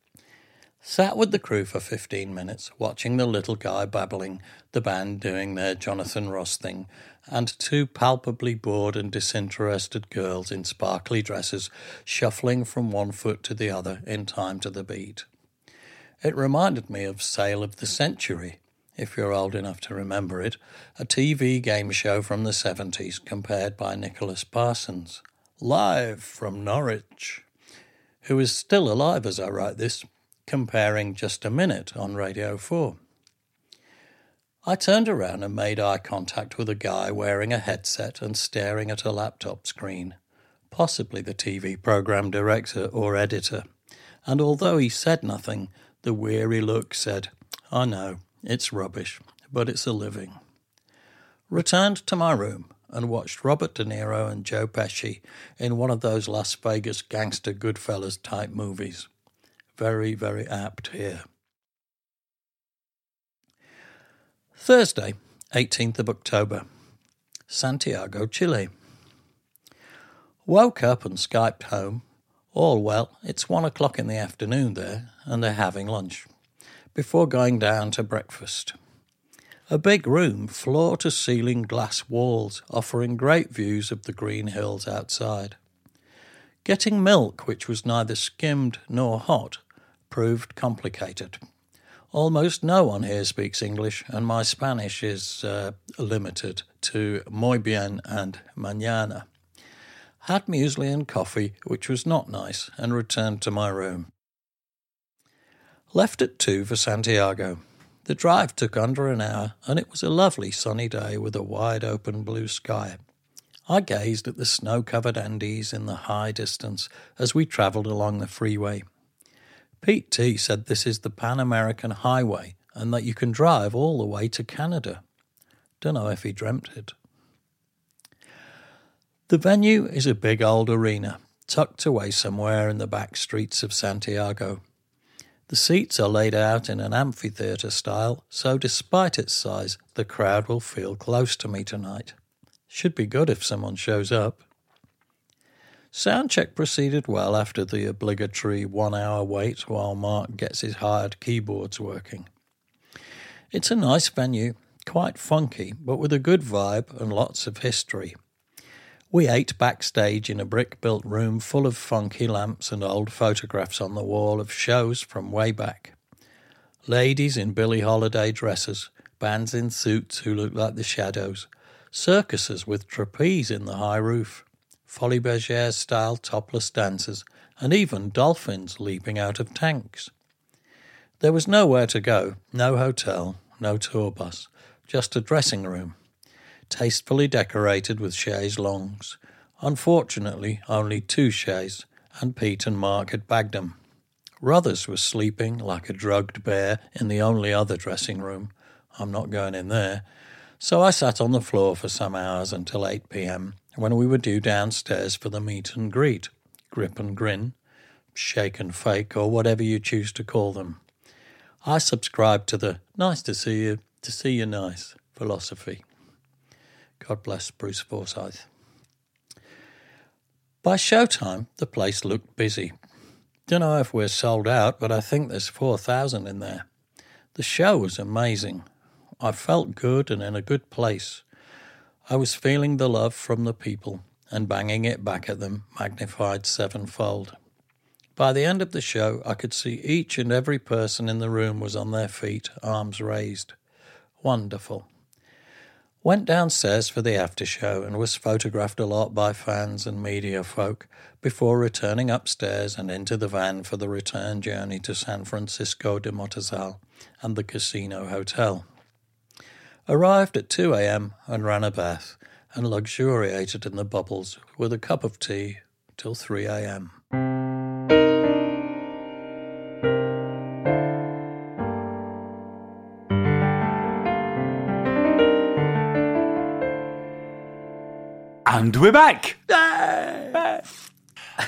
Sat with the crew for 15 minutes, watching the little guy babbling, the band doing their Jonathan Ross thing, and two palpably bored and disinterested girls in sparkly dresses shuffling from one foot to the other in time to the beat. It reminded me of Sale of the Century, if you're old enough to remember it, a TV game show from the 70s compared by Nicholas Parsons, live from Norwich, who is still alive as I write this, comparing just a minute on Radio 4. I turned around and made eye contact with a guy wearing a headset and staring at a laptop screen, possibly the TV program director or editor. And although he said nothing, the weary look said, I know, it's rubbish, but it's a living. Returned to my room and watched Robert De Niro and Joe Pesci in one of those Las Vegas gangster Goodfellas type movies. Very, very apt here. Thursday, 18th of October, Santiago, Chile. Woke up and Skyped home. All well, it's one o'clock in the afternoon there, and they're having lunch, before going down to breakfast. A big room, floor to ceiling glass walls, offering great views of the green hills outside. Getting milk, which was neither skimmed nor hot, proved complicated. Almost no one here speaks English, and my Spanish is uh, limited to muy bien and mañana. Had muesli and coffee, which was not nice, and returned to my room. Left at two for Santiago. The drive took under an hour, and it was a lovely sunny day with a wide open blue sky. I gazed at the snow covered Andes in the high distance as we travelled along the freeway. Pete T said this is the Pan American Highway and that you can drive all the way to Canada. Don't know if he dreamt it. The venue is a big old arena, tucked away somewhere in the back streets of Santiago. The seats are laid out in an amphitheatre style, so despite its size, the crowd will feel close to me tonight. Should be good if someone shows up. Soundcheck proceeded well after the obligatory one hour wait while Mark gets his hired keyboards working. It's a nice venue, quite funky, but with a good vibe and lots of history. We ate backstage in a brick built room full of funky lamps and old photographs on the wall of shows from way back. Ladies in Billie Holiday dresses, bands in suits who look like the shadows, circuses with trapeze in the high roof, Folies Bergère style topless dancers, and even dolphins leaping out of tanks. There was nowhere to go, no hotel, no tour bus, just a dressing room, tastefully decorated with chaise longues. Unfortunately, only two chaises, and Pete and Mark had bagged them. Ruthers was sleeping like a drugged bear in the only other dressing room. I'm not going in there. So I sat on the floor for some hours until 8 p.m., when we were due downstairs for the meet and greet, grip and grin, shake and fake, or whatever you choose to call them. I subscribe to the nice to see you, to see you nice philosophy. God bless Bruce Forsyth. By showtime, the place looked busy. Don't know if we're sold out, but I think there's 4,000 in there. The show was amazing. I felt good and in a good place. I was feeling the love from the people and banging it back at them, magnified sevenfold. By the end of the show, I could see each and every person in the room was on their feet, arms raised. Wonderful. Went downstairs for the after show and was photographed a lot by fans and media folk before returning upstairs and into the van for the return journey to San Francisco de Mostazal and the Casino Hotel. Arrived at 2 a.m. and ran a bath and luxuriated in the bubbles with a cup of tea till 3 a.m. And we're back.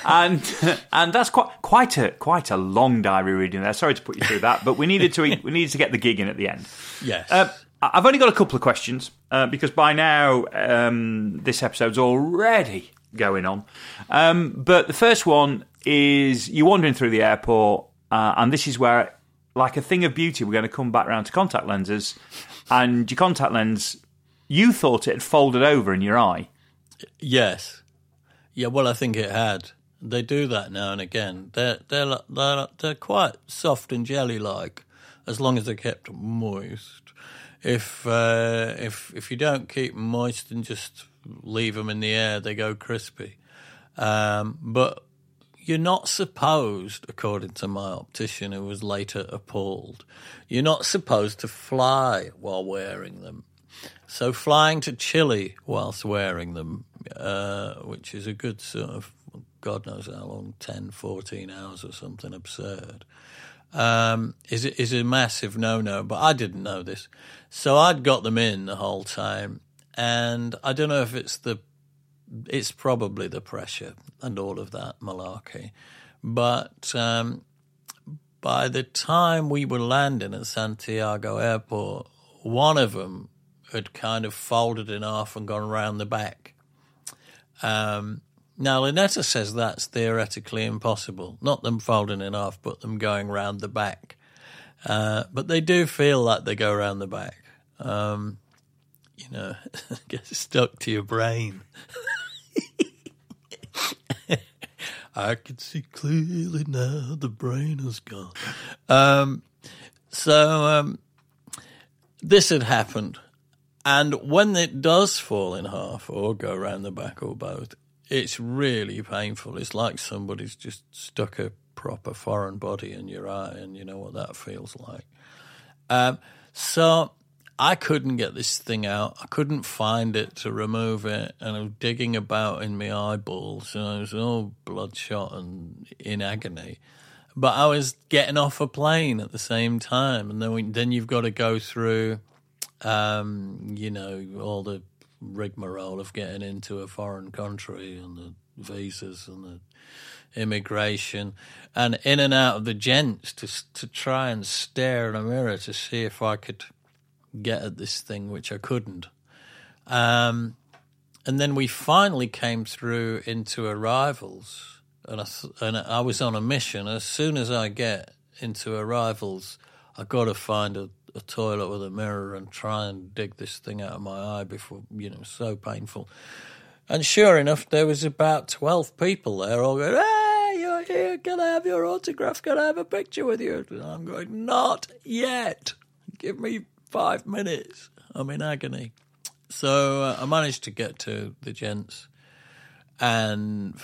and and that's quite quite a quite a long diary reading there. Sorry to put you through that, but we needed to we needed to get the gig in at the end. Yes. Uh, I've only got a couple of questions uh, because by now um, this episode's already going on. Um, but the first one is you're wandering through the airport, uh, and this is where, like a thing of beauty, we're going to come back round to contact lenses, and your contact lens, you thought it had folded over in your eye. Yes. Yeah, well, I think it had. They do that now and again. They're they're they're, they're quite soft and jelly like, as long as they're kept moist. If uh, if if you don't keep them moist and just leave them in the air, they go crispy. Um, but you're not supposed, according to my optician, who was later appalled, you're not supposed to fly while wearing them. So flying to Chile whilst wearing them, uh, which is a good sort of, God knows how long, 10, 14 hours or something absurd, um, is, is a massive no-no. But I didn't know this. So I'd got them in the whole time. And I don't know if it's the, it's probably the pressure and all of that malarkey. But um, by the time we were landing at Santiago Airport, one of them had kind of folded in half and gone round the back. Um, now, Linetta says that's theoretically impossible. Not them folding in half, but them going round the back. Uh, but they do feel like they go round the back. um, you know, gets stuck to your brain. I can see clearly now the brain is gone. Um, so um, this had happened. And when it does fall in half or go round the back or both, it's really painful. It's like somebody's just stuck a proper foreign body in your eye, and you know what that feels like. Um, so I couldn't get this thing out. I couldn't find it to remove it, and I was digging about in my eyeballs, and I was all bloodshot and in agony. But I was getting off a plane at the same time, and then we, then you've got to go through, um, you know, all the rigmarole of getting into a foreign country and the visas and the immigration, and in and out of the gents to to try and stare in a mirror to see if I could get at this thing, which I couldn't. Um, and then we finally came through into arrivals, and I th- and I was on a mission. As soon as I get into arrivals, I got to find a, a toilet with a mirror and try and dig this thing out of my eye before you know, so painful. And sure enough, there was about twelve people there, all going, "Hey, you're here! Can I have your autograph? Can I have a picture with you?" And I'm going, "Not yet. Give me five minutes. I'm in agony." So uh, I managed to get to the gents and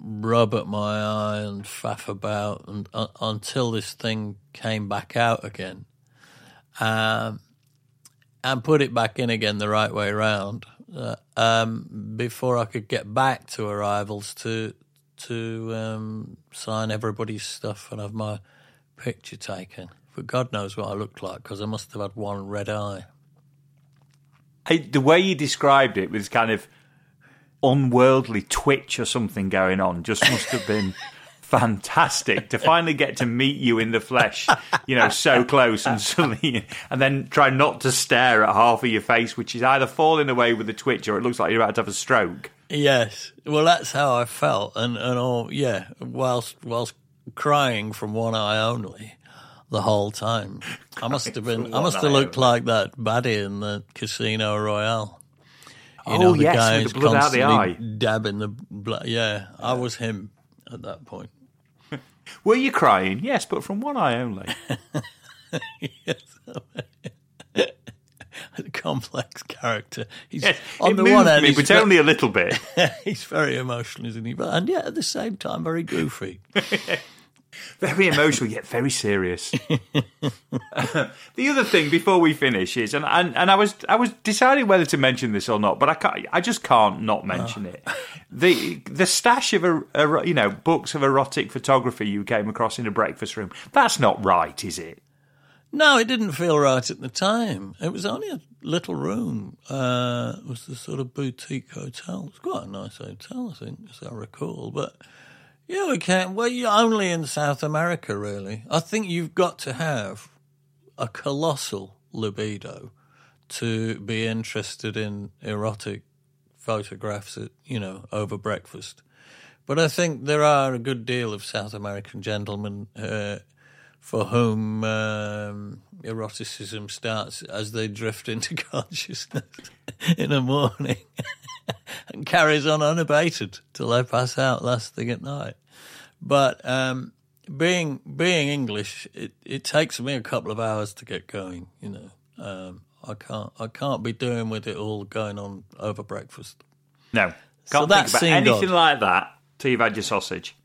rub at my eye and faff about and, uh, until this thing came back out again. Um, and put it back in again the right way round uh, um, before I could get back to arrivals to to um, sign everybody's stuff and have my picture taken. But God knows what I looked like because I must have had one red eye. Hey, the way you described it was kind of unworldly twitch or something going on. Just must have been fantastic to finally get to meet you in the flesh. You know, so close and suddenly, and then try not to stare at half of your face, which is either falling away with the twitch or it looks like you're about to have a stroke. Yes, well, that's how I felt, and and all yeah, whilst whilst crying from one eye only the whole time. I must have been. I must have eye looked like that baddie in the Casino Royale. You Oh, know, the yes, guy with the blood out the constantly dabbing the blood. Yeah, I was him at that point. Were you crying? Yes, but from one eye only. yes. a complex character. He's Yes, on the one hand, me, he's, but only a little bit. he's very emotional, isn't he? But and yet at the same time, very goofy. Very emotional, yet very serious. the other thing before we finish is, and, and and I was I was deciding whether to mention this or not, but I can't, I just can't not mention it. The the stash of er, er, you know books of erotic photography you came across in a breakfast room. That's not right, is it? No, it didn't feel right at the time. It was only a little room. Uh, it was the sort of boutique hotel. It was quite a nice hotel, I think, as I recall. But yeah, we can't. Well, you're only in South America, really. I think you've got to have a colossal libido to be interested in erotic photographs, at, you know, over breakfast. But I think there are a good deal of South American gentlemen uh, for whom um, eroticism starts as they drift into consciousness in the morning and carries on unabated till they pass out last thing at night. But um, being being English, it, it takes me a couple of hours to get going. You know, um, I can't I can't be doing with it all going on over breakfast. No, So can't that think about anything odd. like that till you've had your sausage.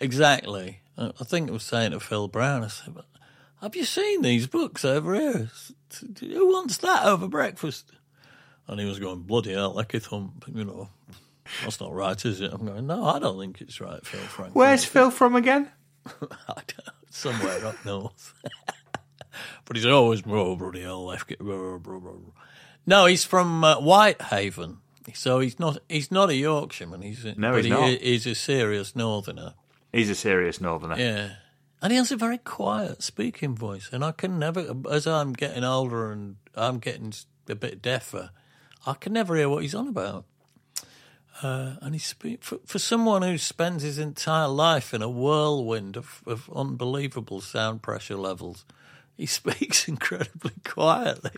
Exactly. I I think I was saying to Phil Brown, I said, Have you seen these books over here? Who wants that over breakfast? And he was going, Bloody hell, Lecky Thump, you know. That's not right, is it? I'm going, No, I don't think it's right, Phil, frankly. Where's Phil from again? I don't know, somewhere up north. but he's always, oh, bloody hell, blah." No, he's from uh, Whitehaven. So he's not he's not a Yorkshireman. He's a, No, but he's he, not. He's a serious northerner. He's a serious northerner. Yeah. And he has a very quiet speaking voice. And I can never, as I'm getting older and I'm getting a bit deafer, I can never hear what he's on about. Uh, and he speak, for, for someone who spends his entire life in a whirlwind of, of unbelievable sound pressure levels, he speaks incredibly quietly.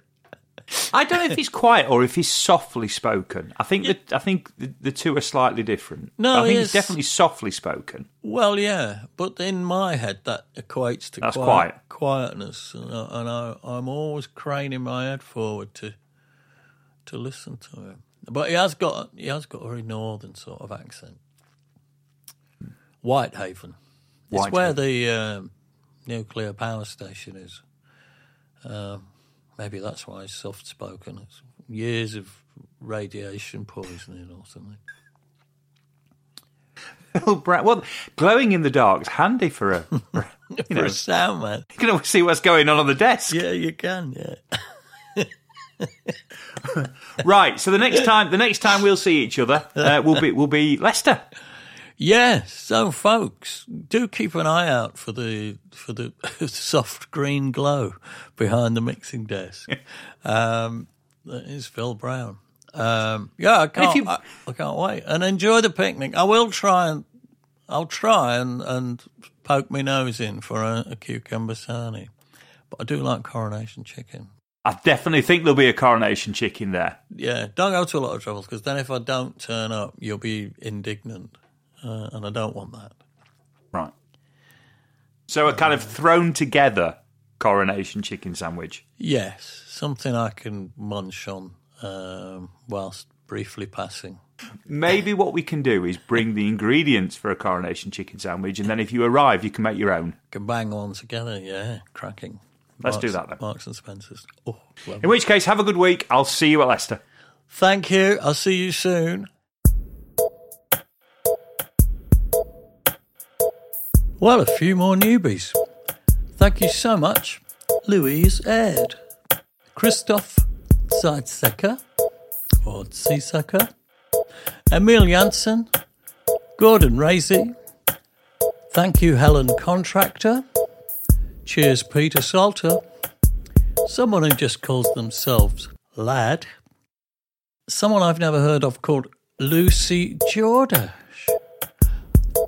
I don't know if he's quiet or if he's softly spoken. I think that I think the, the two are slightly different. No, I think he he's definitely softly spoken. Well, yeah, but in my head that equates to That's quiet, quiet. quietness, and, I, and I, I'm always craning my head forward to to listen to him. But he has got he has got a very northern sort of accent. Whitehaven, it's where the um, nuclear power station is. Um, maybe that's why he's soft spoken. It's years of radiation poisoning or something. Oh, Brad, well, glowing in the dark's handy for a. For, you For know, a sound man. you can always see what's going on on the desk. Yeah, you can. Yeah. Right. So the next time, the next time we'll see each other, uh, will be will be Leicester. Yes, so folks, do keep an eye out for the for the soft green glow behind the mixing desk. um, that is Phil Brown. Um, yeah, I can't. you- I, I can't wait and enjoy the picnic. I will try and I'll try and, and poke my nose in for a, a cucumber sarnie, but I do like coronation chicken. I definitely think there'll be a coronation chicken there. Yeah, don't go to a lot of trouble because then if I don't turn up, you'll be indignant, uh, and I don't want that. Right. So a kind of thrown together coronation chicken sandwich. Yes, something I can munch on um, whilst briefly passing. Maybe what we can do is bring the ingredients for a coronation chicken sandwich, and then if you arrive, you can make your own. Can bang one together, yeah, cracking. Let's do that then. Marks and Spencers. Oh, lovely. In which case, have a good week. I'll see you at Leicester. Thank you. I'll see you soon. Well, a few more newbies. Thank you so much, Louise Aird, Christoph Zeitsecker, or Zeesecker, Emil Janssen, Gordon Raisy. Thank you, Helen Contractor. Cheers, Peter Salter. Someone who just calls themselves Lad someone I've never heard of called Lucy Jordash.